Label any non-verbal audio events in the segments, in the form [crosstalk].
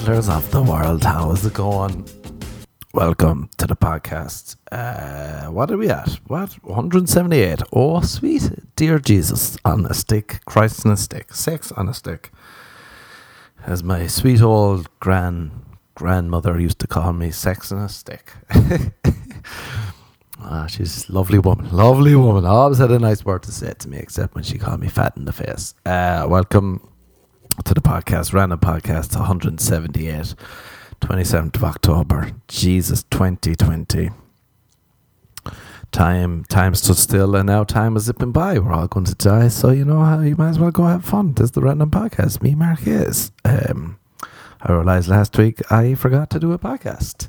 settlers of the world. How is it going? Welcome to the podcast. Uh, what are we at? What? 178. Oh, sweet dear Jesus on a stick, Christ on a stick, sex on a stick. As my sweet old grand grandmother used to call me, sex on a stick. [laughs] ah, she's a lovely woman, lovely woman. Always had a nice word to say to me, except when she called me fat in the face. Uh, welcome to the podcast, random podcast 178, 27th of October. Jesus, 2020. Time, time stood still, and now time is zipping by. We're all going to die, so you know how you might as well go have fun. This is the random podcast. Me, Mark is. Um, I realized last week I forgot to do a podcast.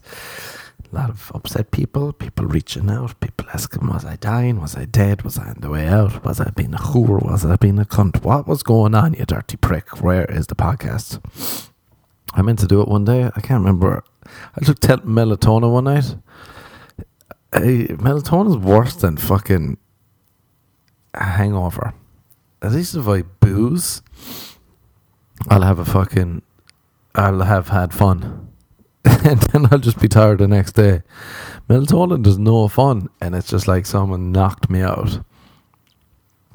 A lot of upset people, people reaching out, people asking, was I dying? Was I dead? Was I on the way out? Was I being a whore? Was I being a cunt? What was going on, you dirty prick? Where is the podcast? I meant to do it one day. I can't remember. I took tel- melatonin one night. Hey, melatonin is worse than fucking a hangover. At least if I booze, I'll have a fucking, I'll have had fun. [laughs] and then I'll just be tired the next day. Melatonin does no fun, and it's just like someone knocked me out.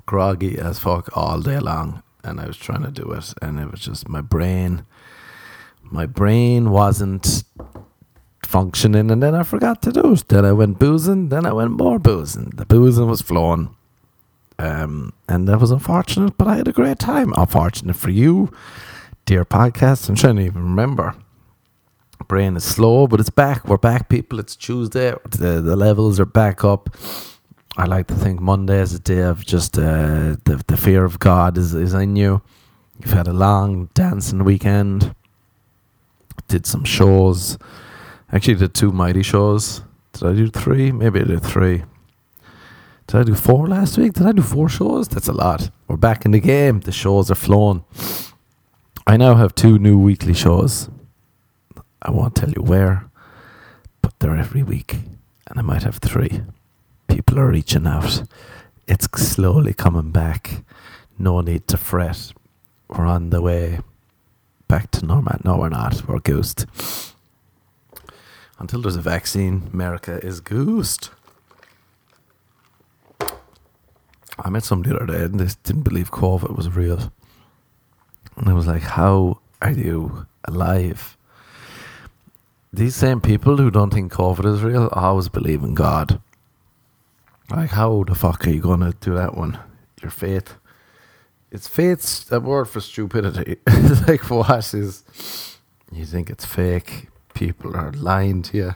Groggy as fuck all day long, and I was trying to do it, and it was just my brain. My brain wasn't functioning, and then I forgot to do it. Then I went boozing, then I went more boozing. The boozing was flowing. Um, and that was unfortunate, but I had a great time. Unfortunate for you, dear podcast. I'm trying to even remember brain is slow, but it's back. We're back, people. It's Tuesday. The, the levels are back up. I like to think Monday is a day of just uh, the the fear of God is is in you. You've had a long dancing weekend. Did some shows. Actually, did two mighty shows. Did I do three? Maybe I did three. Did I do four last week? Did I do four shows? That's a lot. We're back in the game. The shows are flowing. I now have two new weekly shows. I won't tell you where, but they're every week, and I might have three. People are reaching out. It's slowly coming back. No need to fret. We're on the way back to normal. No, we're not. We're goosed. Until there's a vaccine, America is goosed. I met somebody the other day and they didn't believe COVID was real. And I was like, How are you alive? These same people who don't think COVID is real always believe in God. Like, how the fuck are you going to do that one? Your faith. It's faith's a word for stupidity. [laughs] like, what is. You think it's fake. People are lying to you.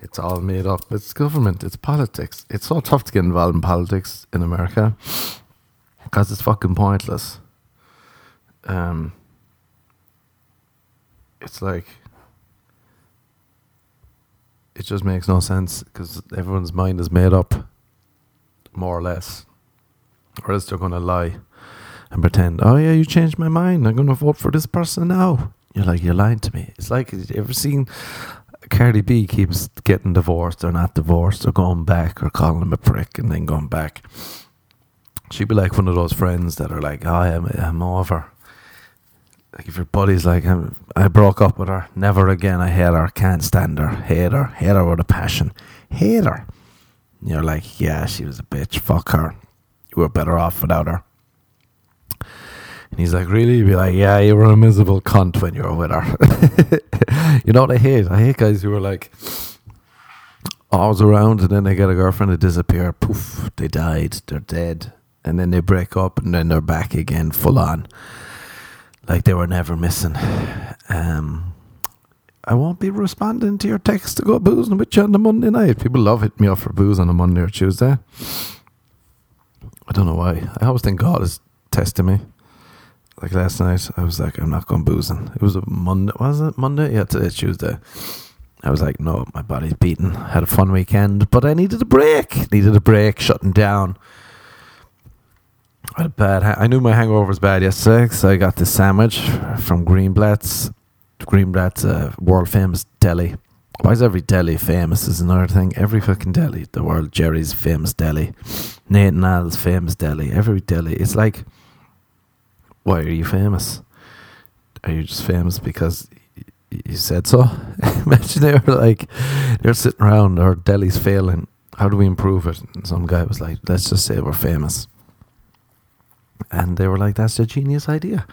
It's all made up. It's government. It's politics. It's so tough to get involved in politics in America because it's fucking pointless. Um, it's like it just makes no sense because everyone's mind is made up, more or less, or else they're going to lie and pretend, oh yeah, you changed my mind. I'm going to vote for this person now. You're like, you're lying to me. It's like, you ever seen Cardi B keeps getting divorced or not divorced or going back or calling him a prick and then going back. She'd be like one of those friends that are like, oh, I'm, I'm over like if your buddy's like, um, I broke up with her, never again, I hate her, can't stand her, hate her, hate her with a passion, hate her. And you're like, yeah, she was a bitch, fuck her. You were better off without her. And he's like, really? You'd be like, yeah, you were a miserable cunt when you were with her. [laughs] you know what I hate? I hate guys who are like, always around and then they get a girlfriend, they disappear, poof, they died, they're dead. And then they break up and then they're back again, full on like they were never missing. Um, I won't be responding to your text to go boozing with you on the Monday night. People love hitting me up for booze on a Monday or Tuesday. I don't know why. I always think God is testing me. Like last night, I was like, I'm not going boozing. It was a Monday, was it Monday? Yeah, it's Tuesday. I was like, no, my body's beaten. Had a fun weekend, but I needed a break. Needed a break, shutting down. I had bad. I knew my hangover was bad yesterday, so I got this sandwich from Greenblatt's. Greenblatt's a world famous deli. Why is every deli famous? Is another thing. Every fucking deli, the world Jerry's famous deli, Nathan Al's famous deli. Every deli. It's like, why are you famous? Are you just famous because you said so. [laughs] Imagine they were like, they're sitting around, our deli's failing. How do we improve it? And some guy was like, let's just say we're famous. And they were like, that's a genius idea.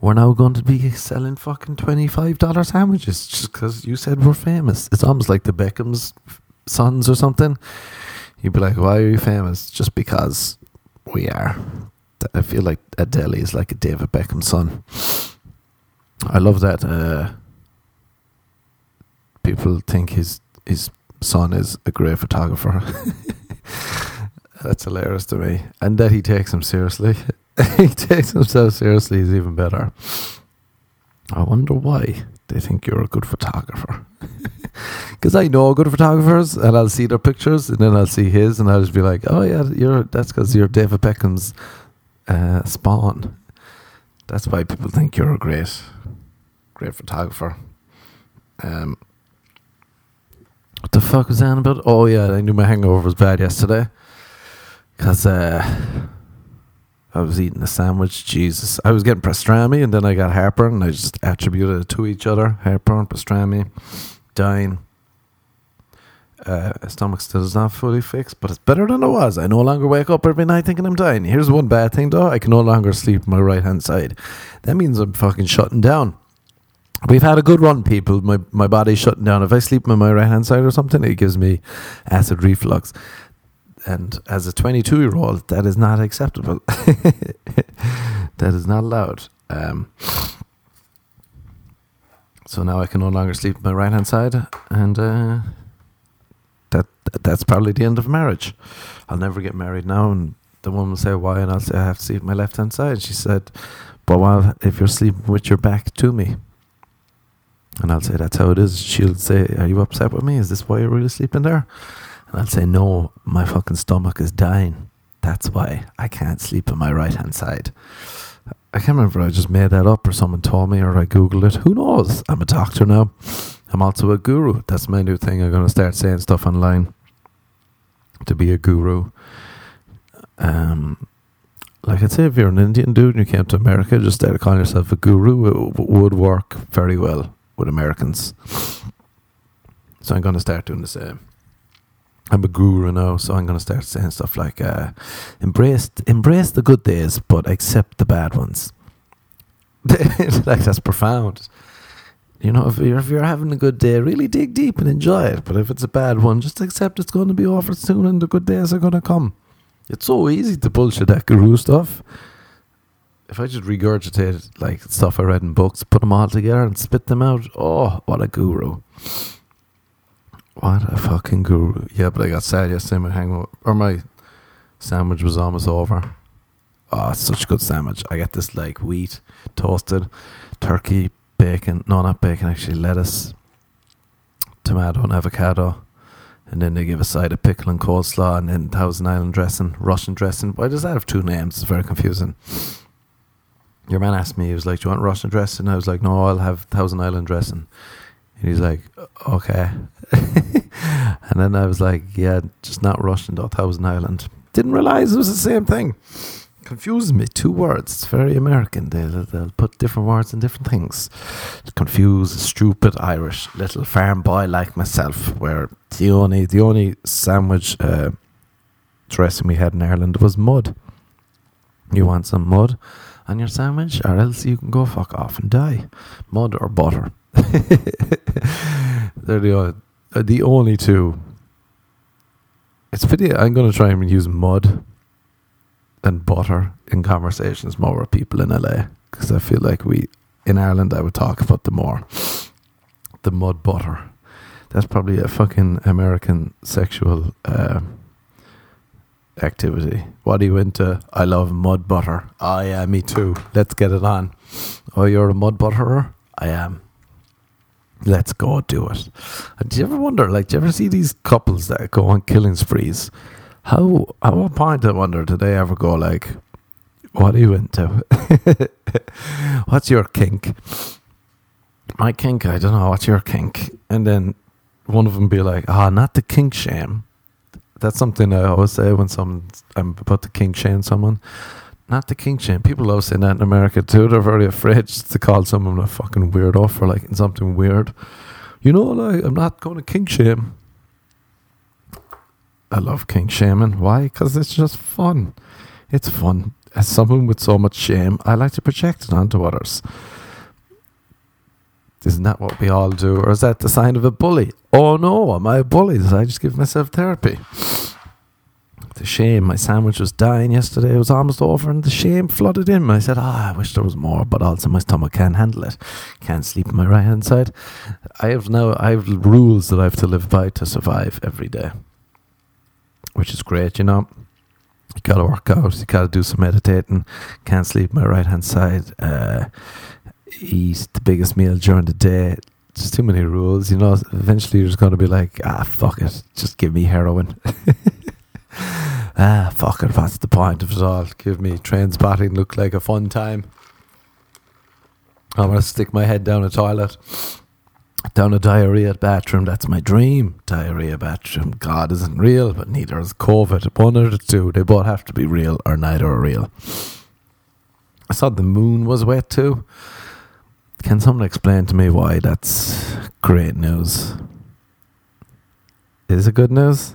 We're now going to be selling fucking $25 sandwiches just because you said we're famous. It's almost like the Beckham's sons or something. You'd be like, why are you famous? Just because we are. I feel like a is like a David Beckham son. I love that. Uh, people think his his son is a great photographer. [laughs] That's hilarious to me, and that he takes him seriously. [laughs] he takes himself seriously is even better. I wonder why they think you're a good photographer. [laughs] Because I know good photographers, and I'll see their pictures, and then I'll see his, and I'll just be like, "Oh yeah, you're that's because you're David Beckham's uh, spawn." That's why people think you're a great, great photographer. Um, what the fuck was that about? Oh yeah, I knew my hangover was bad yesterday because uh, I was eating a sandwich. Jesus, I was getting pastrami, and then I got heartburn. And I just attributed it to each other: heartburn, pastrami, dying. Uh, stomach still is not fully fixed, but it's better than it was. I no longer wake up every night thinking I'm dying. Here's one bad thing though: I can no longer sleep on my right hand side. That means I'm fucking shutting down. We've had a good run, people. My my body's shutting down. If I sleep on my right hand side or something, it gives me acid reflux. And as a 22 year old, that is not acceptable. [laughs] that is not allowed. Um, so now I can no longer sleep my right hand side, and uh, that that's probably the end of marriage. I'll never get married now. And the woman will say, "Why?" And I'll say, "I have to sleep my left hand side." She said, "But well, if you're sleeping with your back to me." And I'll say, That's how it is. She'll say, Are you upset with me? Is this why you're really sleeping there? And I'll say, No, my fucking stomach is dying. That's why I can't sleep on my right hand side. I can't remember I just made that up or someone told me or I Googled it. Who knows? I'm a doctor now. I'm also a guru. That's my new thing. I'm going to start saying stuff online to be a guru. Um, like I'd say, if you're an Indian dude and you came to America, just start calling yourself a guru. It w- would work very well with Americans. So I'm going to start doing the same. I'm a guru now, so I'm to start saying stuff like uh, embrace embrace the good days, but accept the bad ones. [laughs] like that's profound. You know, if you're if you're having a good day, really dig deep and enjoy it. But if it's a bad one, just accept it's going to be over soon, and the good days are going to come. It's so easy to bullshit that guru stuff if I just regurgitated like stuff I read in books, put them all together and spit them out, oh, what a guru! What a fucking guru! Yeah, but I got sad yesterday. My hangover or my sandwich was almost over. Oh, such a good sandwich. I get this like wheat toasted, turkey, bacon. No, not bacon. Actually, lettuce, tomato, and avocado. And then they give a side of pickle and coleslaw, and then Thousand Island dressing, Russian dressing. Why does that have two names? It's very confusing your man asked me, he was like, Do you want Russian dressing? I was like, No, I'll have Thousand Island dressing. And he's like, Okay. [laughs] and then I was like, Yeah, just not Russian though, Thousand Island. Didn't realize it was the same thing. Confuses me. Two words. It's very American. They'll, they'll put different words in different things. Confused, stupid Irish little farm boy like myself. Where the only the only sandwich uh, dressing we had in Ireland was mud. You want some mud? on your sandwich, or else you can go fuck off and die. Mud or butter. [laughs] They're the, uh, the only two. It's pity I'm going to try and use mud and butter in conversations more with people in LA because I feel like we in Ireland I would talk about the more the mud butter. That's probably a fucking American sexual. Uh, activity. What are you into? I love mud butter. Oh yeah, me too. Let's get it on. Oh, you're a mud butterer? I am. Let's go do it. And do you ever wonder, like, do you ever see these couples that go on killing sprees? How, at what point I wonder, do they ever go like, what are you into? [laughs] what's your kink? My kink, I don't know, what's your kink? And then one of them be like, ah, not the kink shame that's something I always say when some I'm about to kink shame someone. Not the kink shame. People love saying that in America too. They're very afraid to call someone a fucking weirdo for liking something weird. You know, like I'm not going to kink shame. I love kink shaming. Why? Because it's just fun. It's fun. As someone with so much shame, I like to project it onto others. Isn't that what we all do? Or is that the sign of a bully? Oh no, am I a bully? Did I just give myself therapy? The shame. My sandwich was dying yesterday. It was almost over, and the shame flooded in. I said, "Ah, oh, I wish there was more," but also my stomach can't handle it. Can't sleep on my right hand side. I have now. I have rules that I have to live by to survive every day, which is great. You know, you gotta work out. You gotta do some meditating. Can't sleep on my right hand side. Uh, eat the biggest meal during the day. Just too many rules, you know. Eventually, you're just going to be like, ah, fuck it, just give me heroin. [laughs] ah, fuck it, what's the point of it all? Give me Trainspotting, look like a fun time. I'm to stick my head down a toilet, down a diarrhea bathroom. That's my dream. Diarrhea bathroom. God isn't real, but neither is COVID. One or the two. They both have to be real, or neither are real. I saw the moon was wet too. Can someone explain to me why that's great news? Is it good news?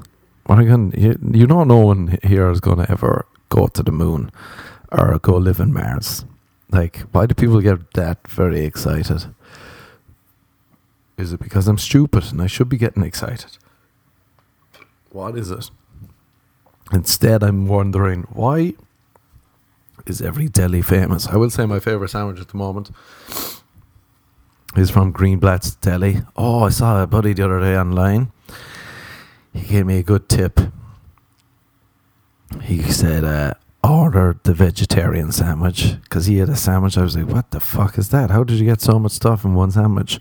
What gonna, you, you know no one here is going to ever go to the moon or go live in Mars. Like, why do people get that very excited? Is it because I'm stupid and I should be getting excited? What is it? Instead, I'm wondering why is every deli famous? I will say my favorite sandwich at the moment is from Greenblatt's Deli. Oh, I saw a buddy the other day online. He gave me a good tip. He said, uh, order the vegetarian sandwich because he had a sandwich. I was like, what the fuck is that? How did you get so much stuff in one sandwich?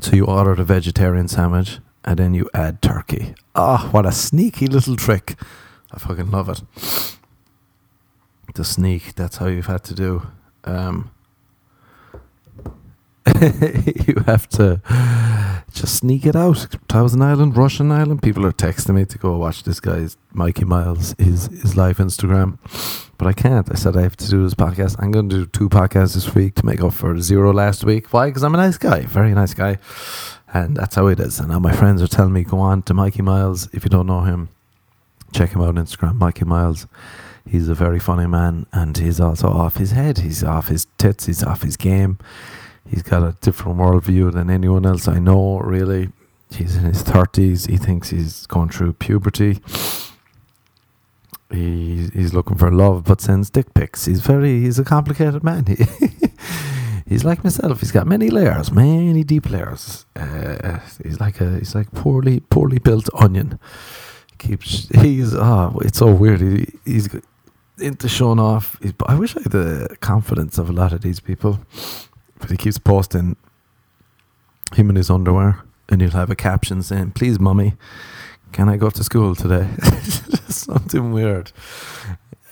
So you order the vegetarian sandwich and then you add turkey. Ah, oh, what a sneaky little trick. I fucking love it. The sneak, that's how you've had to do. Um, [laughs] you have to just sneak it out. Thousand Island, Russian Island. People are texting me to go watch this guy's Mikey Miles his his live Instagram, but I can't. I said I have to do this podcast. I'm going to do two podcasts this week to make up for zero last week. Why? Because I'm a nice guy, very nice guy, and that's how it is. And now my friends are telling me go on to Mikey Miles if you don't know him. Check him out on Instagram, Mikey Miles. He's a very funny man, and he's also off his head. He's off his tits. He's off his game he's got a different worldview than anyone else I know, really. He's in his 30s. He thinks he's going through puberty. He, he's looking for love but sends dick pics. He's very, he's a complicated man. [laughs] He, he's like myself. He's got many layers, many deep layers. Uh, he's like a, he's like poorly, poorly built onion. Keeps, he's, oh, it's so weird. He, he's into showing off. I wish I had the confidence of a lot of these people but he keeps posting him in his underwear, and he'll have a caption saying, "Please, mummy, can I go to school today?" [laughs] Something weird.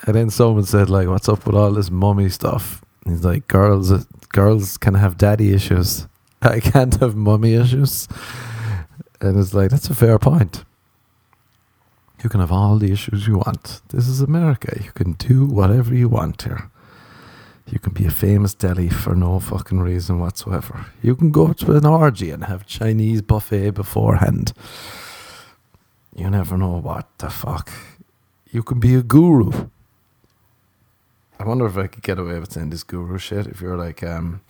And then someone said, "Like, what's up with all this mummy stuff?" he's like, "Girls, uh, girls can have daddy issues. I can't have mummy issues." And it's like that's a fair point. You can have all the issues you want. This is America. You can do whatever you want here. You can be a famous deli for no fucking reason whatsoever. You can go to an orgy and have Chinese buffet beforehand. You never know what the fuck. You can be a guru. I wonder if I could get away with saying this guru shit. If you're like, um,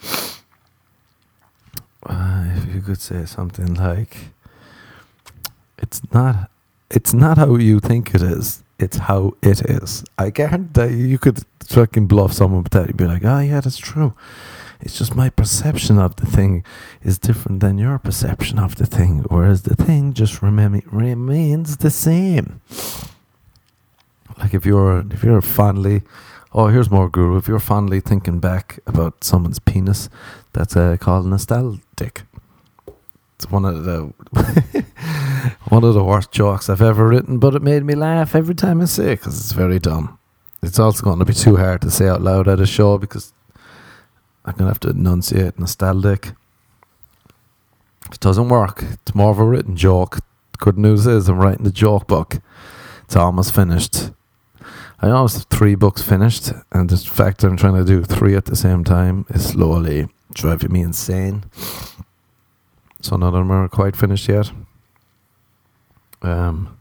uh, if you could say something like, "It's not, it's not how you think it is it's how it is. I guarantee you could fucking bluff someone with that. You'd be like, oh, yeah, that's true. It's just my perception of the thing is different than your perception of the thing, whereas the thing just rem- remains the same. Like if you're if you're fondly, oh here's more guru. If you're fondly thinking back about someone's penis, that's uh, called nostalgic. It's one of the one of the worst jokes I've ever written, but it made me laugh every time I say it because it's very dumb. It's also going to be too hard to say out loud at a show because I'm going to have to enunciate nostalgic. It doesn't work. It's more of a written joke. Good news is I'm writing the joke book. It's almost finished. I almost have three books finished, and the fact I'm trying to do three at the same time is slowly driving me insane. So none of them are quite finished yet. Um,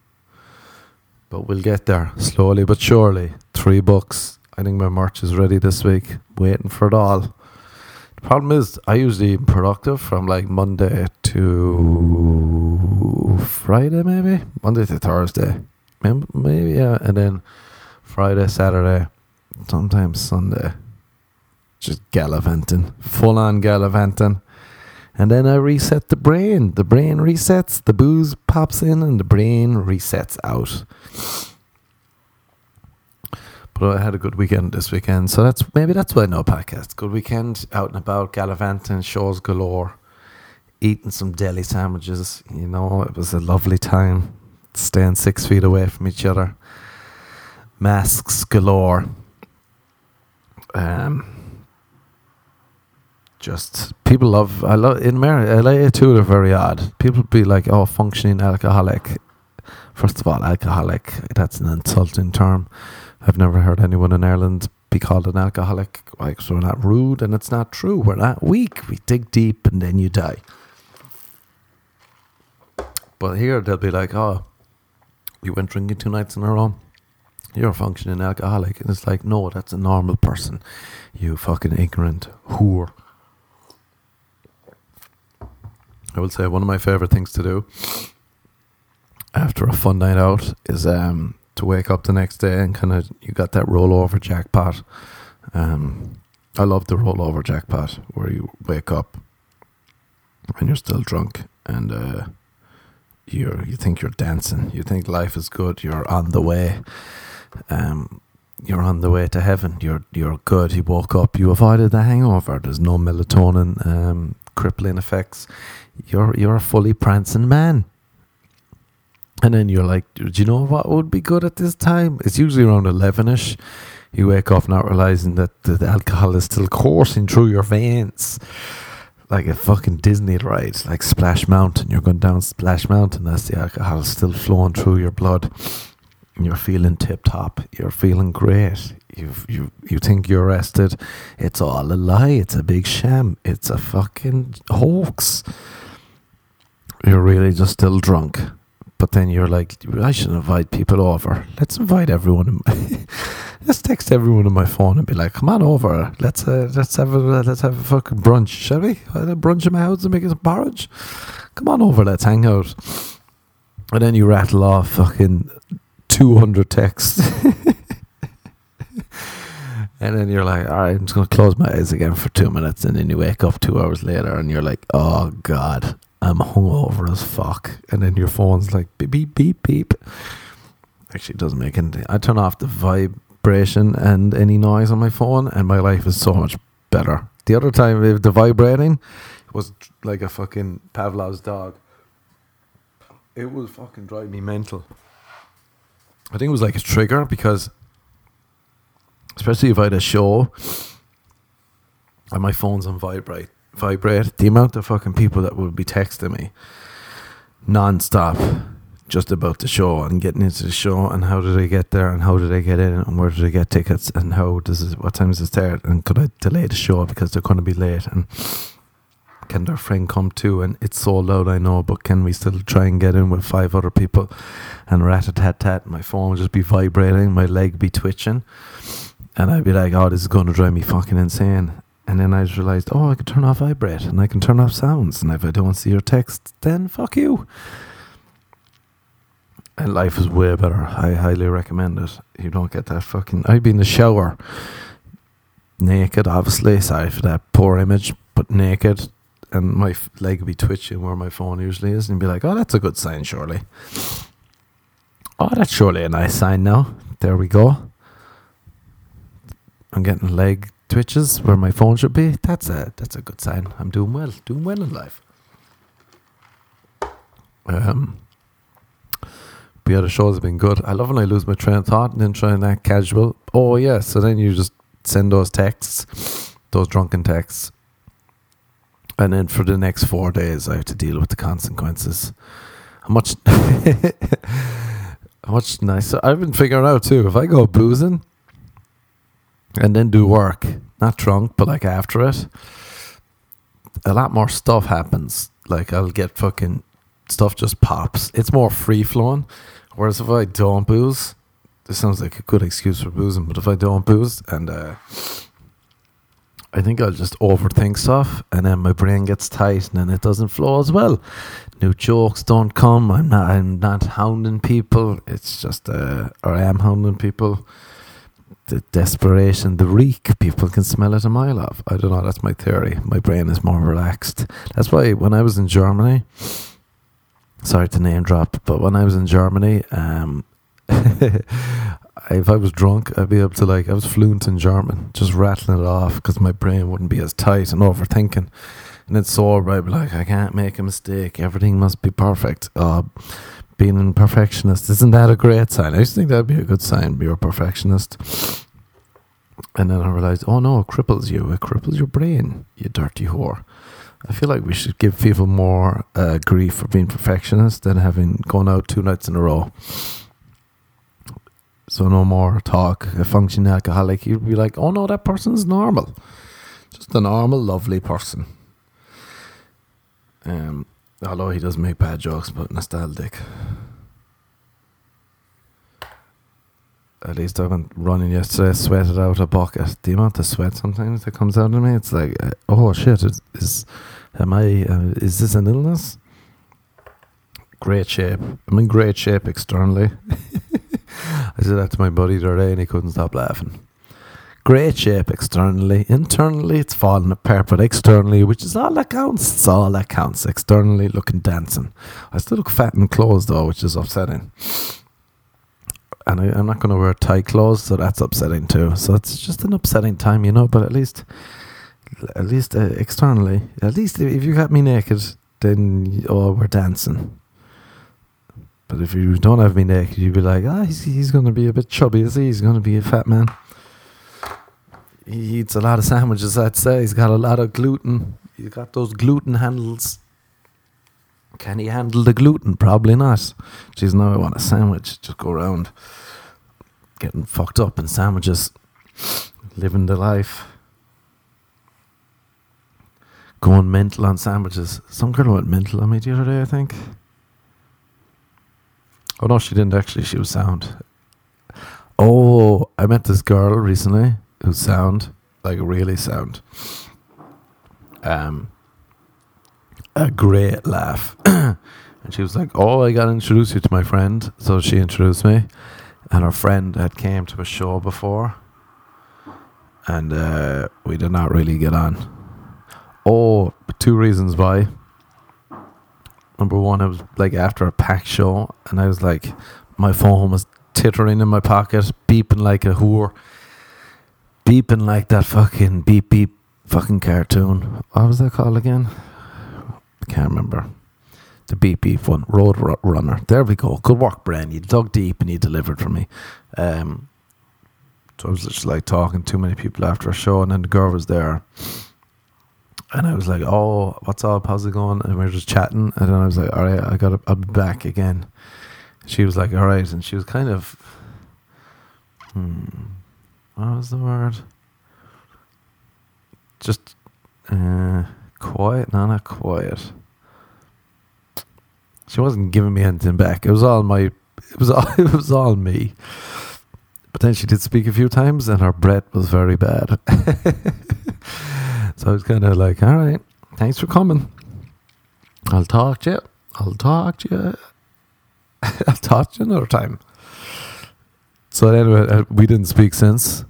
but we'll get there slowly but surely. Three books. I think my merch is ready this week. Waiting for it all. The problem is, I usually am productive from like Monday to Friday, maybe Monday to Thursday, maybe, maybe yeah, and then Friday, Saturday, sometimes Sunday. Just gallivanting, full on gallivanting. And then I reset the brain. The brain resets, the booze pops in, and the brain resets out. But I had a good weekend this weekend, so that's maybe that's why no podcast. Good weekend, out and about, gallivanting, shows galore, eating some deli sandwiches. You know, it was a lovely time, staying six feet away from each other masks galore. Um, just people love. I love in America, LA too. They're very odd. People be like, "Oh, functioning alcoholic." First of all, alcoholic. That's an insulting term. I've never heard anyone in Ireland be called an alcoholic. Like, so we're not rude, and it's not true. We're not weak. We dig deep, and then you die. But here they'll be like, "Oh, you went drinking two nights in a row." you're a functioning alcoholic. And it's like, no, that's a normal person. You fucking ignorant whore. I will say one of my favorite things to do after a fun night out is um, to wake up the next day and kind of you got that rollover jackpot. Um, I love the rollover jackpot where you wake up and you're still drunk and uh, you you think you're dancing, you think life is good, you're on the way, um, you're on the way to heaven. You're you're good. You woke up. You avoided the hangover. There's no melatonin um, crippling effects. You're you're a fully prancing man. And then you're like, do you know what would be good at this time? It's usually around eleven-ish. You wake up not realizing that the, the alcohol is still coursing through your veins like a fucking Disney ride, like Splash Mountain. You're going down Splash Mountain as the alcohol is still flowing through your blood you're feeling tip top, you're feeling great, you you you think you're rested. It's all a lie. It's a big sham. It's a fucking hoax. You're really just still drunk, but then you're like, I should invite people over. Let's invite everyone. [laughs] Let's text everyone on my phone and be like, come on over. Let's uh, let's have a let's have a fucking brunch, shall we? A brunch in my house and make some porridge. Come on over. Let's hang out. And then you rattle off fucking 200 texts. [laughs] and then you're like, all right, I'm just going to close my eyes again for two minutes. And then you wake up two hours later and you're like, oh, God, I'm hungover as fuck. And then your phone's like, beep, beep, beep, beep. Actually, it doesn't make anything. I turn off the vibration and any noise on my phone, and my life is so much better. The other time, the vibrating was like a fucking Pavlov's dog. It was fucking drive me mental. I think it was like a trigger because, especially if I had a show and my phone's on vibrate, vibrate, the amount of fucking people that would be texting me non-stop just about the show and getting into the show and how did I get there and how did I get in and where did I get tickets and how does it, what time does it start and could I delay the show because they're going to be late and can their friend come too? And it's so loud, I know, but can we still try and get in with five other people? And rat a tat tat, my phone would just be vibrating, my leg be twitching. And I'd be like, oh, this is going to drive me fucking insane. And then I just realized, oh, I can turn off vibrate and I can turn off sounds. And if I don't see your text, then fuck you. And life is way better. I highly recommend it. You don't get that fucking. I'd be in the shower, naked, obviously. Sorry for that poor image, but naked, and my leg would be twitching where my phone usually is, and be like, "Oh, that's a good sign, surely." Oh, that's surely a nice sign. Now, there we go. I'm getting leg twitches where my phone should be. That's a that's a good sign. I'm doing well, doing well in life. Um, but yeah, the shows have been good. I love when I lose my train of thought and then try and act casual. Oh yeah, so then you just send those texts, those drunken texts and then for the next four days, I have to deal with the consequences. How much? [laughs] how Much nicer. I've been figuring out too. If I go boozing and then do work, not drunk, but like after it, a lot more stuff happens. Like I'll get fucking stuff just pops. It's more free flowing. Whereas if I don't booze, this sounds like a good excuse for boozing, but if I don't booze and uh, I think I'll just overthink stuff and then my brain gets tight and then it doesn't flow as well. New jokes don't come. I'm not I'm not hounding people. It's just uh, or I am hounding people. The desperation, the reek, people can smell it a mile off. I don't know, that's my theory. My brain is more relaxed. That's why when I was in Germany, sorry to name drop, but when I was in Germany, um, [laughs] if I was drunk, I'd be able to like I was fluent in German, just rattling it off because my brain wouldn't be as tight and overthinking. And it's sober, I'd be like, I can't make a mistake. Everything must be perfect. Uh, being a perfectionist isn't that a great sign? I just think that'd be a good sign. Be a perfectionist. And then I realized, oh no, it cripples you. It cripples your brain. You dirty whore. I feel like we should give people more uh, grief for being perfectionists than having gone out two nights in a row. So no more talk. A functioning alcoholic, you'd be like, oh no, that person's normal. Just a normal, lovely person. Um, although he does make bad jokes, but nostalgic. At least I went running yesterday, sweated out a bucket. The amount of sweat sometimes that comes out of me, it's like, uh, oh shit, is, is am I? Uh, is this an illness? Great shape. I'm in great shape externally. [laughs] I said that to my buddy the other day, and he couldn't stop laughing. Great shape externally. Internally, it's falling apart, but externally, which is all that counts, it's all that counts. Externally, looking dancing. I still look fat in clothes, though, which is upsetting. And I, I'm not going to wear tight clothes, so that's upsetting too. So it's just an upsetting time, you know. But at least, at least uh, externally, at least if you got me naked, then oh, we're dancing. But if you don't have me naked, you'd be like, ah, he's, he's going to be a bit chubby, is he? He's going to be a fat man. He eats a lot of sandwiches, I'd say. He's got a lot of gluten. He's got those gluten handles. Can he handle the gluten? Probably not. Jeez, now I want a sandwich. Just go around getting fucked up in sandwiches, living the life. Going mental on sandwiches. Some girl went mental on me the other day, I think. Oh no, she didn't actually. She was sound. Oh, I met this girl recently who's sound, like really sound. Um, a great laugh, [clears throat] and she was like, "Oh, I got to introduce you to my friend." So she introduced me, and her friend had came to a show before, and uh, we did not really get on. Oh, two reasons why number one, I was like after a packed show, and I was like, my phone was tittering in my pocket, beeping like a whore, beeping like that fucking beep beep fucking cartoon. What was that called again? I can't remember. The beep beep one, Road Runner. There we go. Good work, Bren. You dug deep and you delivered for me. Um, so I was just like talking to too many people after a show, and then the girl was there. And I was like, "Oh, what's up? How's it going?" And we were just chatting. And then I was like, "All right, I got to, I'll be back again." She was like, "All right," and she was kind of, hmm, what was the word? Just uh, quiet. No, not quiet. She wasn't giving me anything back. It was all my. It was all. [laughs] It was all me. But then she did speak a few times, and her breath was very bad. [laughs] So I was kind of like, all right, thanks for coming. I'll talk to you. I'll talk to you. [laughs] I'll talk to you another time. So anyway, uh, we didn't speak since.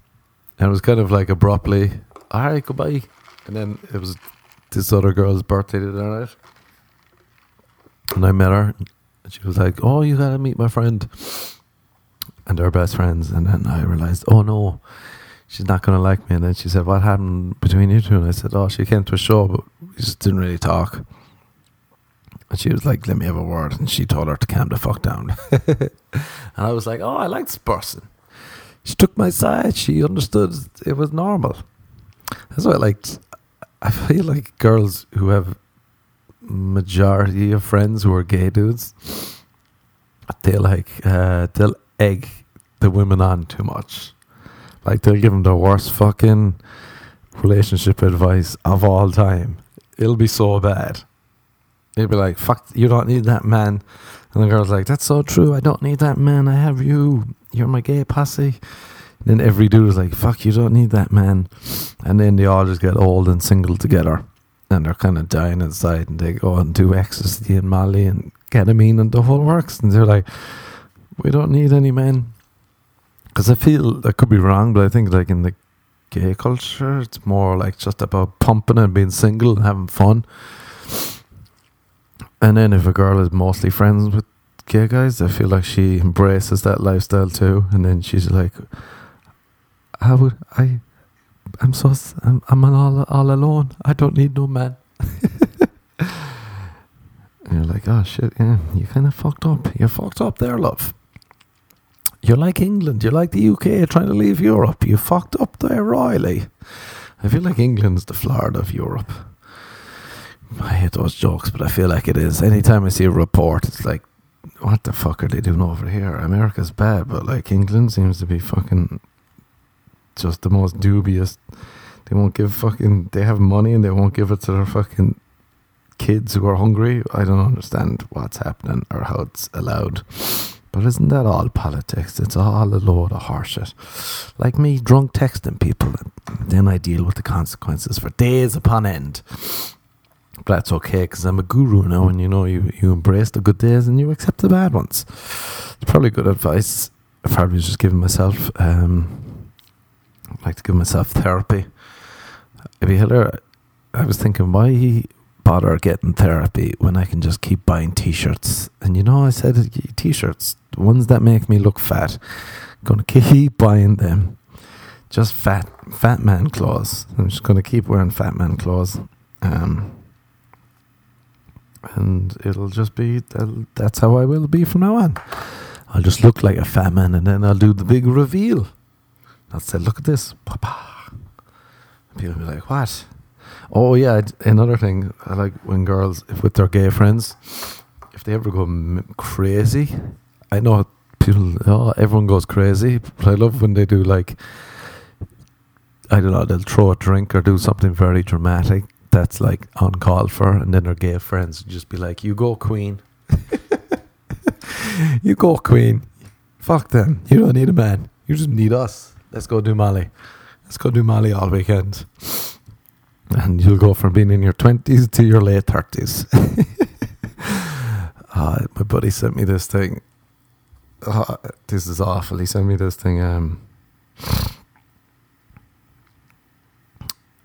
And it was kind of like abruptly, all right, goodbye. And then it was this other girl's birthday the other night. And I met her. And she was like, oh, you got to meet my friend. And they're best friends. And then I realized, oh no, she's not going to like me. And then she said, What happened between you two? And I said, Oh, she came to a show, but we just didn't really talk. And she was like, Let me have a word. And she told her to calm the fuck down. [laughs] and I was like, Oh, I like this person. She took my side. She understood it was normal. That's why I liked. I feel like girls who have majority of friends who are gay dudes they like uh, they'll egg the women on too much. Like they'll give them the worst fucking relationship advice of all time. It'll be so bad. It'll be like, "Fuck, you don't need that man," and the girl's like, "That's so true. I don't need that man. I have you. You're my gay posse." And then every dude is like, "Fuck, you don't need that man," and then they all just get old and single together, and they're kind of dying inside, and they go and do ecstasy and Molly and ketamine, and the whole works, and they're like, "We don't need any men." Because I feel I could be wrong, but I think like in the gay culture, it's more like just about pumping and being single and having fun. And then if a girl is mostly friends with gay guys, I feel like she embraces that lifestyle too. And then she's like, "How would, I, I'm so, I'm, I'm all, all alone. I don't need no man." [laughs] you're like, "Oh shit, yeah, you kind of fucked up. You're fucked up there, love." You're like England. You're like the UK trying to leave Europe. You fucked up there royally. I feel like England's the Florida of Europe. I hate those jokes, but I feel like it is. Anytime I see a report, it's like, what the fuck are they doing over here? America's bad, but like England seems to be fucking just the most dubious. They won't give fucking. They have money and they won't give it to their fucking kids who are hungry. I don't understand what's happening or how it's allowed. But isn't that all politics? It's all a load of horseshit. Like me drunk texting people, and then I deal with the consequences for days upon end. That's okay because I'm a guru now, and you know you, you embrace the good days and you accept the bad ones. It's probably good advice. I probably just giving myself, um, I'd like to give myself therapy. It'd be hilarious. I was thinking, why bother getting therapy when I can just keep buying t-shirts? And you know, I said t-shirts, the ones that make me look fat. Gonna keep [laughs] buying them. Just fat, fat man clothes. I'm just gonna keep wearing fat man clothes. Um, and it'll just be that's how I will be from now on. I'll just look like a fat man, and then I'll do the big reveal. I'll say, "Look at this, papa." People will be like, "What?" Oh yeah, another thing I like when girls, with their gay friends, if they ever go m- crazy, I know people. Oh, everyone goes crazy, but I love when they do like. I don't know. They'll throw a drink or do something very dramatic that's like uncalled for, and then their gay friends would just be like, "You go, Queen. [laughs] you go, Queen. Fuck them. You don't need a man. You just need us. Let's go do Molly. Let's go do Molly all weekend." And you'll go from being in your twenties to your late thirties. uh, [laughs] my buddy sent me this thing. Uh, this is awful. He sent me this thing. Um,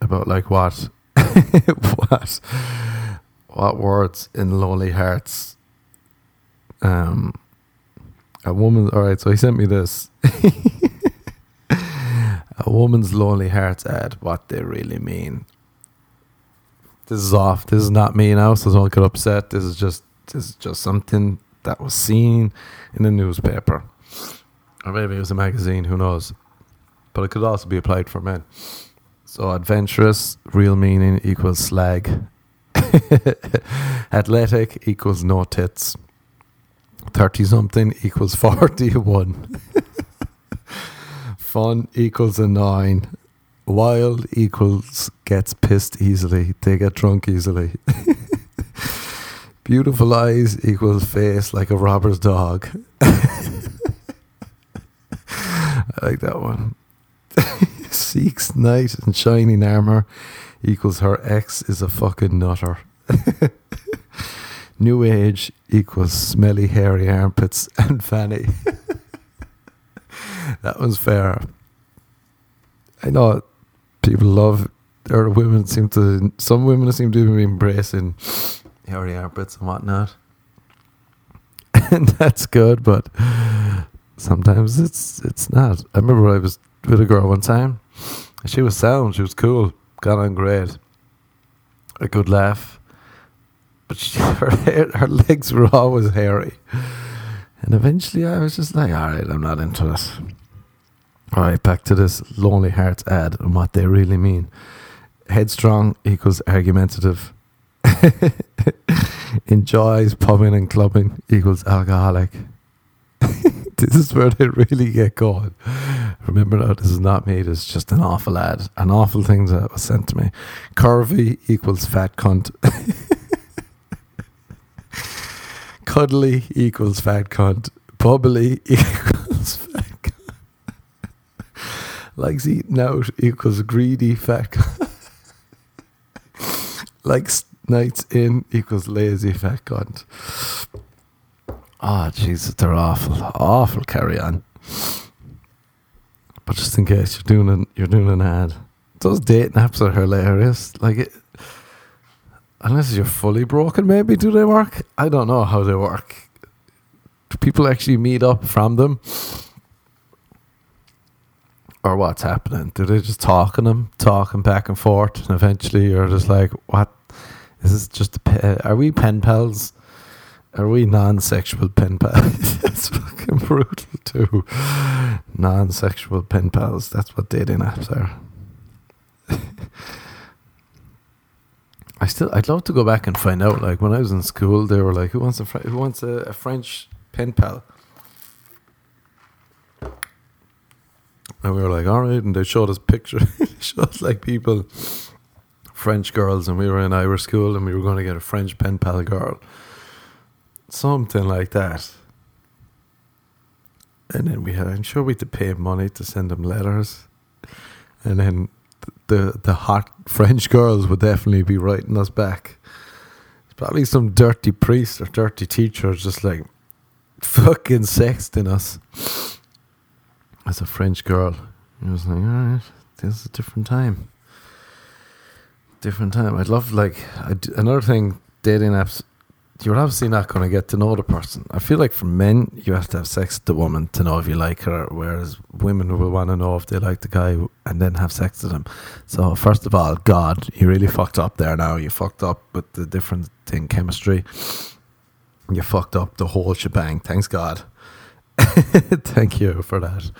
about like what [laughs] what? What words in lonely hearts? Um a woman all right so he sent me this. [laughs] A woman's lonely hearts at what they really mean. This is off. This is not me now so don't get upset. This is just this is just something that was seen in a newspaper. Or maybe it was a magazine who knows? But it could also be applied for men so adventurous, real meaning equals slag. [laughs] Athletic equals no tits. 30 something equals 41. [laughs] Fun equals a 9. Wild equals gets pissed easily. They get drunk easily. [laughs] Beautiful eyes equals face like a robber's dog. I like that one. [laughs] Seeks knight in shining armor equals her ex is a fucking nutter. [laughs] New age equals smelly hairy armpits and fanny. [laughs] that was fair. I know people love or women seem to some women seem to be embracing hairy armpits and whatnot. And that's good, but sometimes it's it's not. I remember I was with a girl one time. She was sound. She was cool. Got on great. A good laugh. But she, [laughs] her hair, her legs were always hairy. And eventually, I was just like, "All right, I'm not into this." All right, back to this Lonely Hearts ad and what they really mean. Headstrong equals argumentative. [laughs] Enjoys pubbing and clubbing equals alcoholic. [laughs] this is where they really get going. Remember now, this is not me. This is just an awful ad. An awful thing that was sent to me. Curvy equals fat cunt. [laughs] Cuddly equals fat cunt. Bubbly [laughs] equals fat cunt. Likes eating out equals greedy fat cunt. Likes nights in equals lazy fat cunt. Oh, Jesus, they're awful, awful. Carry on. But just in case you're doing an you're doing an ad, those dating apps are hilarious. Like it, unless you're fully broken, maybe do they work? I don't know how they work. Do people actually meet up from them? Or what's happening? Do they just talking them, talking back and forth, and eventually you're just like, "What is this? Just a, are we pen pals? Are we non-sexual pen pals? [laughs] That's fucking brutal too. Non-sexual pen pals. That's what dating apps are. I still, I'd love to go back and find out. Like when I was in school, they were like, "Who wants a who wants a, a French pen pal?" And we were like, "All right," and they showed us pictures. [laughs] showed us like people, French girls, and we were in Irish school, and we were going to get a French pen pal girl something like that. And then we had, I'm sure we had to pay money to send them letters. And then the the hot French girls would definitely be writing us back. It's probably some dirty priest or dirty teacher just like fucking sexting us as a French girl. I was like, all right, this is a different time. Different time. I'd love like I'd, another thing. Dating apps you're obviously not going to get to know the person. I feel like for men, you have to have sex with the woman to know if you like her, whereas women will want to know if they like the guy and then have sex with him. So, first of all, God, you really fucked up there now. You fucked up with the different thing chemistry. You fucked up the whole shebang. Thanks, God. [laughs] Thank you for that.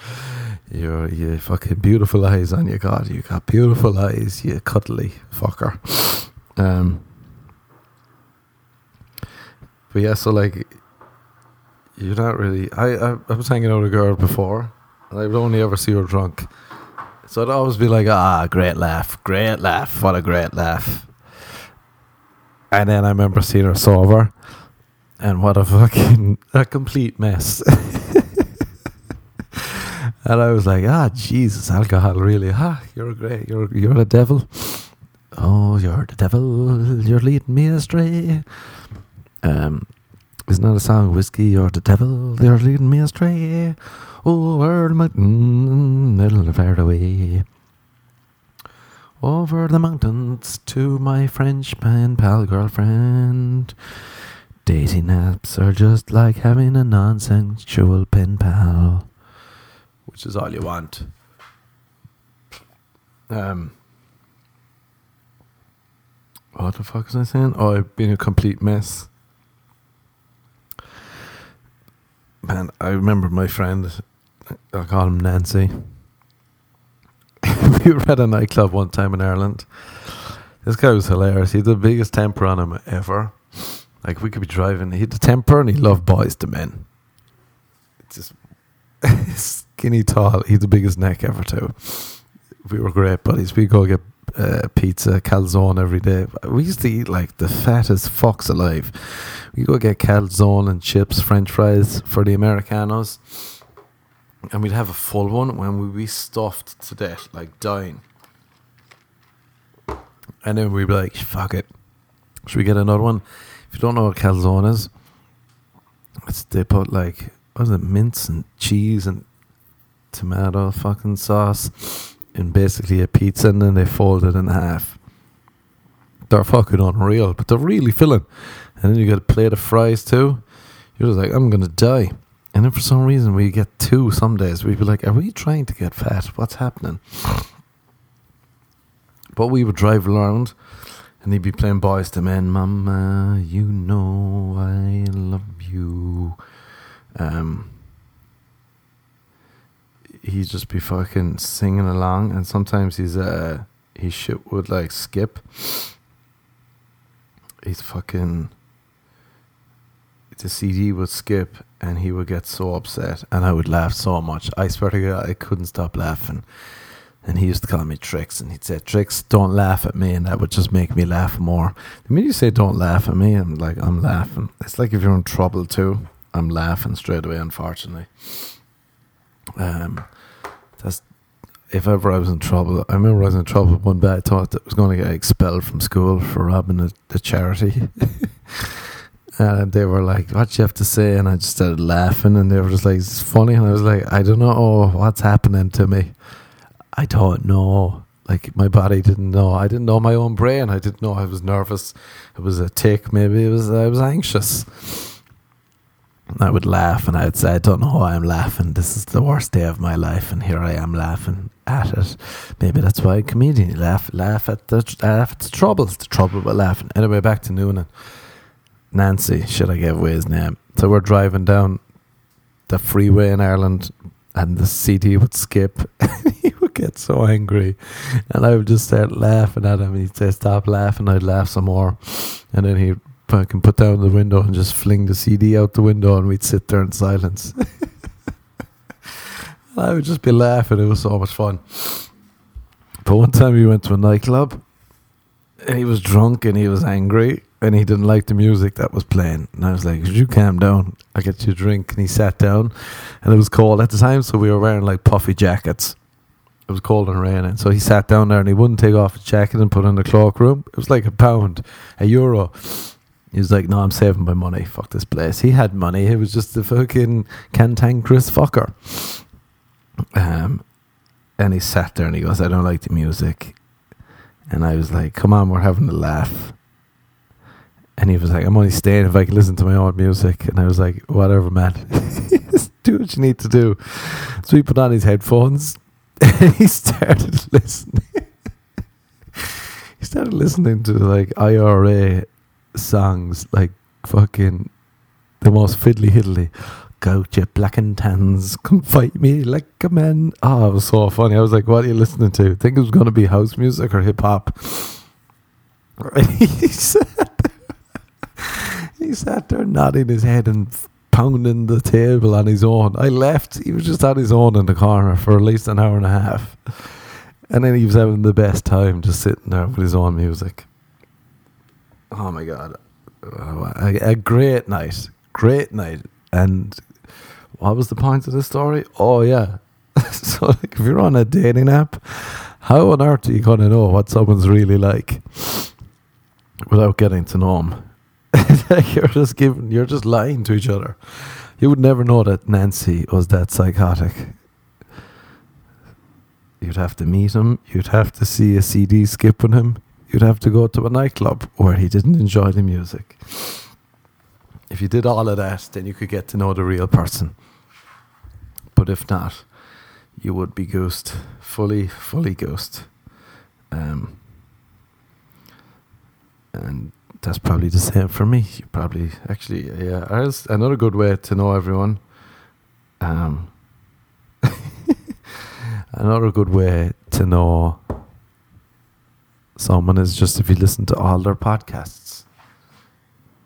You're you fucking beautiful eyes on you, God. You got beautiful eyes, you cuddly fucker. Um, but yeah, so like, you're not really. I, I, I was hanging out with a girl before, and I would only ever see her drunk. So I'd always be like, ah, great laugh, great laugh, what a great laugh. And then I remember seeing her sober, and what a fucking a complete mess. [laughs] and I was like, ah, Jesus, alcohol really, ah, you're great, you're you're the devil. Oh, you're the devil, you're leading me astray. Um, isn't that a song? Whiskey or the devil, they're leading me astray. Over the mountain, middle far away. Over the mountains to my French pen pal girlfriend. Dating apps are just like having a non-sensual pen pal, which is all you want. Um, what the fuck was I saying? Oh, I've been a complete mess. Man, I remember my friend, I call him Nancy. [laughs] we were at a nightclub one time in Ireland. This guy was hilarious. He had the biggest temper on him ever. Like we could be driving, he had the temper and he loved Boyz II Men. Just [laughs] skinny, tall. He had the biggest neck ever too. We were great buddies. We go get uh, pizza, calzone every day. We used to eat like the fattest fucks alive. We go get calzone and chips, French fries for the Americanos, and we'd have a full one when we'd be stuffed to death, like dying. And then we'd be like, "Fuck it, should we get another one?" If you don't know what calzone is, it's they put like what is it, mince and cheese and tomato fucking sauce in basically a pizza and then they fold it in half. They're fucking unreal, but they're really filling. And then you get a plate of fries too. You're just like, I'm gonna die. And then for some reason we get two some days. We'd be like, Are we trying to get fat? What's happening? But we would drive around and he'd be playing Boyz II Men, Mama, you know I love you. Um he'd just be fucking singing along, and sometimes he's uh he shit would like skip. He's fucking the CD would skip, and he would get so upset, and I would laugh so much. I swear to God, I couldn't stop laughing. And he used to call me Tricks, and he'd say, Tricks, don't laugh at me, and that would just make me laugh more. The minute you say, don't laugh at me, I'm like, I'm laughing. It's like if you're in trouble too, I'm laughing straight away, unfortunately. Um, that's if ever I was in trouble. I remember I was in trouble one day. I thought that I was going to get expelled from school for robbing a, a charity. [laughs] and they were like, "What do you have to say?" And I just started laughing, and they were just like, "It's funny." And I was like, "I don't know what's happening to me. I don't know. Like my body didn't know. I didn't know my own brain. I didn't know I was nervous. It was a tick. Maybe it was I was anxious." I would laugh and I would say, I don't know why I'm laughing. This is the worst day of my life, and here I am laughing at it. Maybe that's why a comedian laugh laugh at the laugh at the troubles, the trouble with laughing. Anyway, back to Noonan. Nancy, should I give away his name? So we're driving down the freeway in Ireland, and the CD would skip. [laughs] he would get so angry, and I would just start laughing at him. He'd say, "Stop laughing." I'd laugh some more, and then he'd fucking put down the window and just fling the CD out the window, and we'd sit there in silence. [laughs] I would just be laughing. It was so much fun. But one time we went to a nightclub, and he was drunk and he was angry and he didn't like the music that was playing. And I was like, "Could you calm down? I get you a drink." And he sat down, and it was cold at the time, so we were wearing like puffy jackets. It was cold and raining, so he sat down there and he wouldn't take off his jacket and put on the cloakroom. It was like a pound, a euro. He was like, "No, I'm saving my money. Fuck this place." He had money. He was just a fucking cantankerous fucker. Um, and he sat there and he goes, "I don't like the music," and I was like, "Come on, we're having a laugh." And he was like, "I'm only staying if I can listen to my own music." And I was like, "Whatever, man. [laughs] do what you need to do." So he put on his headphones [laughs] and he started [laughs] listening. he started listening to like IRA songs like fucking the most fiddly hiddly. Go to black and tans, come fight me like a man. Oh, it was so funny. I was like, what are you listening to? Think it was going to be house music or hip hop. [laughs] he sat he sat there nodding his head and pounding the table on his own. I left. He was just on his own in the corner for at least an hour and a half. And then he was having the best time just sitting there with his own music. Oh my god, uh, a, a great night, great night. And what was the point of the story? Oh yeah, [laughs] so like, if you're on a dating app, how on earth are you gonna know what someone's really like without getting to know them? [laughs] you're just giving, you're just lying to each other. You would never know that Nancy was that psychotic. You'd have to meet him. You'd have to see a CD skipping him you'd have to go to a nightclub where he didn't enjoy the music. If you did all of that, then you could get to know the real person. But if not, you would be ghost, fully, fully ghost. Um, and that's probably the same for me. You probably actually, yeah. Another good way to know everyone. Um, [laughs] another good way to know someone is just if you listen to all their podcasts,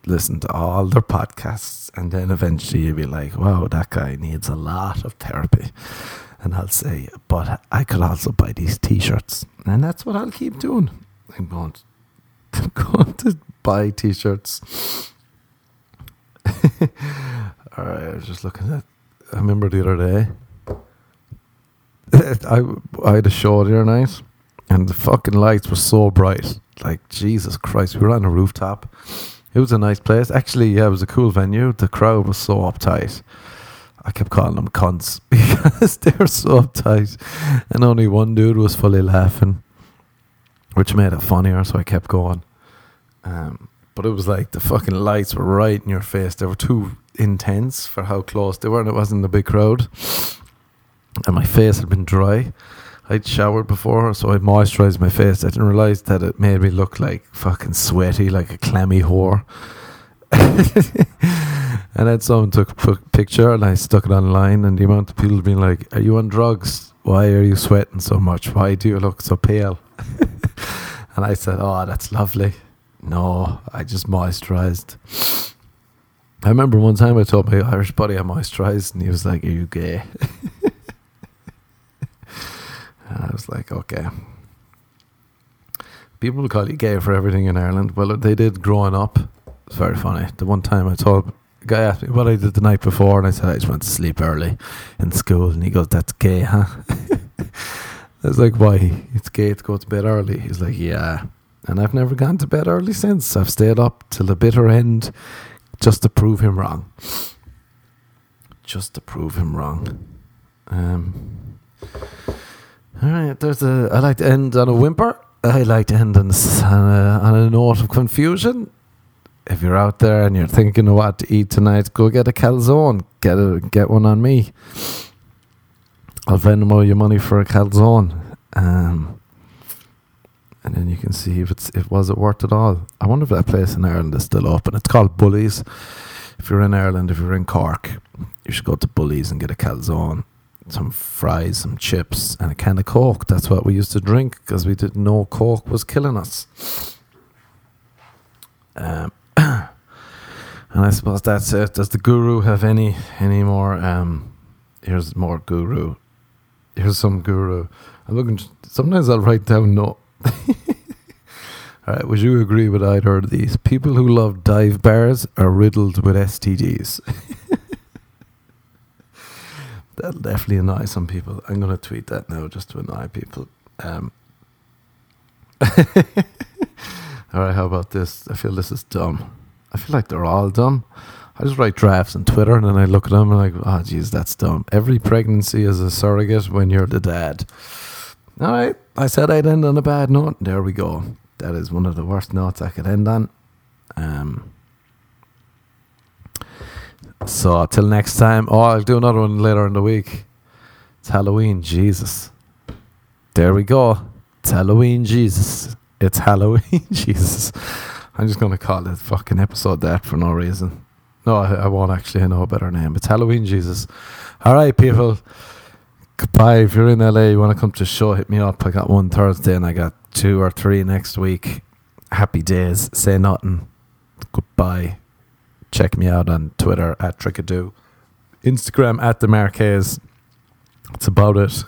listen to all their podcasts, and then eventually you'll be like, wow, that guy needs a lot of therapy. And I'll say, but I could also buy these t shirts. And that's what I'll keep doing. I'm going to, [laughs] I'm going to buy t shirts. [laughs] all right, I was just looking at, I remember the other day, [laughs] I, I had a show the other night and the fucking lights were so bright. Like Jesus Christ, we were on a rooftop. It was a nice place. Actually, yeah, it was a cool venue. The crowd was so uptight. I kept calling them cunts [laughs] because they were so uptight, and only one dude was fully laughing, which made it funnier. So I kept going. Um, but it was like the fucking lights were right in your face. They were too intense for how close they were, and it wasn't a big crowd. And my face had been dry. I'd showered before, so I moisturised my face. I didn't realise that it made me look like fucking sweaty, like a clammy whore. [laughs] and then someone took a picture and I stuck it online, and the amount of people being like, Are you on drugs? Why are you sweating so much? Why do you look so pale? [laughs] and I said, Oh, that's lovely. No, I just moisturised. I remember one time I told my Irish buddy I moisturised, and he was like, "Are you gay?" [laughs] I was like, "Okay." People call you gay for everything in Ireland. Well, they did growing up. It's very funny. The one time I told a guy asked me what I did the night before, and I said I just went to sleep early in school, and he goes, "That's gay, huh?" [laughs] I was like, "Why? It's gay to go to bed early." He's like, "Yeah." And I've never gone to bed early since. I've stayed up till the bitter end just to prove him wrong. Just to prove him wrong. Um, all right, there's a. I like to end on a whimper. I like to end on, a, on a note of confusion. If you're out there and you're thinking of what to eat tonight, go get a calzone. Get a, get one on me. I'll Venmo you money for a calzone. Um, and then you can see if it's if was it worth it all. I wonder if that place in Ireland is still open. It's called Bully's. If you're in Ireland, if you're in Cork, you should go to Bully's and get a calzone, some fries, some chips, and a can of Coke. That's what we used to drink because we didn't know Coke was killing us. Um, [coughs] and I suppose that's it. Does the guru have any any more? Um, here's more guru. Here's some guru. I'm looking. Sometimes I'll write down no [laughs] All right, would you agree with either of these? People who love dive bars are riddled with STDs. [laughs] That'll definitely annoy some people. I'm going to tweet that now just to annoy people. Um, [laughs] all right, how about this? I feel this is dumb. I feel like they're all dumb. I just write drafts on Twitter and then I look at them and I'm like, oh, geez, that's dumb. Every pregnancy is a surrogate when you're the dad. All right, I said I'd end on a bad note. There we go. That is one of the worst notes I could end on. Um, so till next time. Oh, I'll do another one later in the week. It's Halloween, Jesus. There we go. It's Halloween, Jesus. It's Halloween, [laughs] Jesus. I'm just going to call it fucking episode that for no reason. No, I, I won't actually. I know a better name. It's Halloween, Jesus. All right, people. Goodbye. If you're in LA, you want to come to the show, hit me up. I got one Thursday and I got two or three next week. Happy days. Say nothing. Goodbye. Check me out on Twitter at Trickadoo. Instagram at the Marquez. It's about it.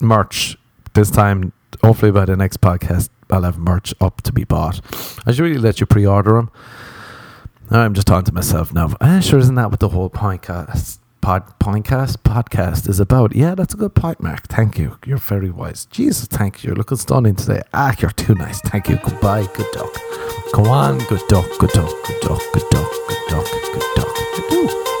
Merch. This time, hopefully by the next podcast, I'll have merch up to be bought. I should really let you pre order them. I'm just talking to myself now. Eh, sure, isn't that what the whole podcast pod, podcast podcast is about. Yeah, that's a good point, Mark. Thank you. You're very wise. Jesus, thank you. You're looking stunning today. Ah, you're too nice. Thank you. Goodbye. Good dog. Go on. Good dog. Good dog. Good dog. Good dog. Good dog. Good dog. Good dog. Good dog.